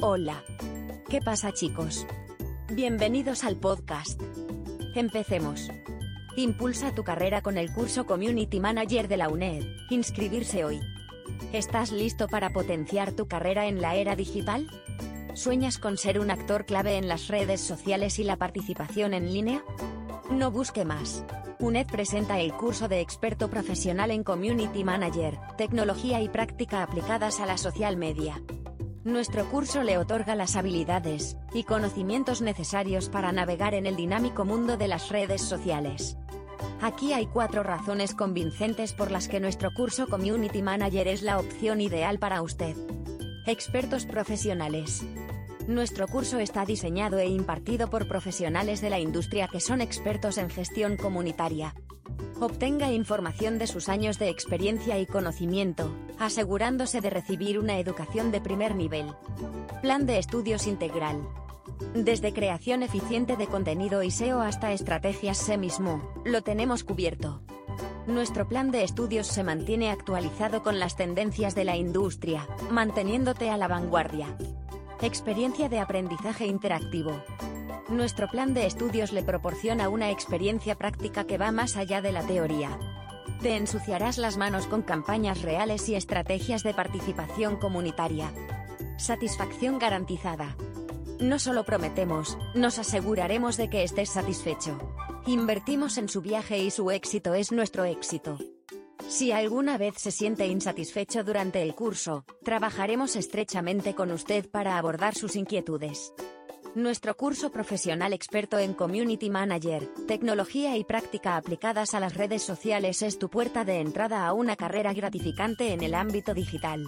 Hola. ¿Qué pasa chicos? Bienvenidos al podcast. Empecemos. Impulsa tu carrera con el curso Community Manager de la UNED. Inscribirse hoy. ¿Estás listo para potenciar tu carrera en la era digital? ¿Sueñas con ser un actor clave en las redes sociales y la participación en línea? No busque más. UNED presenta el curso de experto profesional en Community Manager, tecnología y práctica aplicadas a la social media. Nuestro curso le otorga las habilidades y conocimientos necesarios para navegar en el dinámico mundo de las redes sociales. Aquí hay cuatro razones convincentes por las que nuestro curso Community Manager es la opción ideal para usted. Expertos profesionales. Nuestro curso está diseñado e impartido por profesionales de la industria que son expertos en gestión comunitaria, Obtenga información de sus años de experiencia y conocimiento, asegurándose de recibir una educación de primer nivel. Plan de estudios integral. Desde creación eficiente de contenido y SEO hasta estrategias SEMISMO, lo tenemos cubierto. Nuestro plan de estudios se mantiene actualizado con las tendencias de la industria, manteniéndote a la vanguardia. Experiencia de aprendizaje interactivo. Nuestro plan de estudios le proporciona una experiencia práctica que va más allá de la teoría. Te ensuciarás las manos con campañas reales y estrategias de participación comunitaria. Satisfacción garantizada. No solo prometemos, nos aseguraremos de que estés satisfecho. Invertimos en su viaje y su éxito es nuestro éxito. Si alguna vez se siente insatisfecho durante el curso, trabajaremos estrechamente con usted para abordar sus inquietudes. Nuestro curso profesional experto en Community Manager, tecnología y práctica aplicadas a las redes sociales es tu puerta de entrada a una carrera gratificante en el ámbito digital.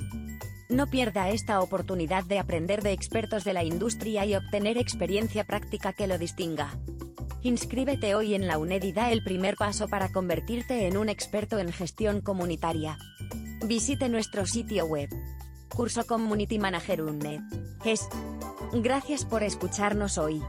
No pierda esta oportunidad de aprender de expertos de la industria y obtener experiencia práctica que lo distinga. Inscríbete hoy en la UNED y da el primer paso para convertirte en un experto en gestión comunitaria. Visite nuestro sitio web. Curso Community Manager UNED. Es Gracias por escucharnos hoy.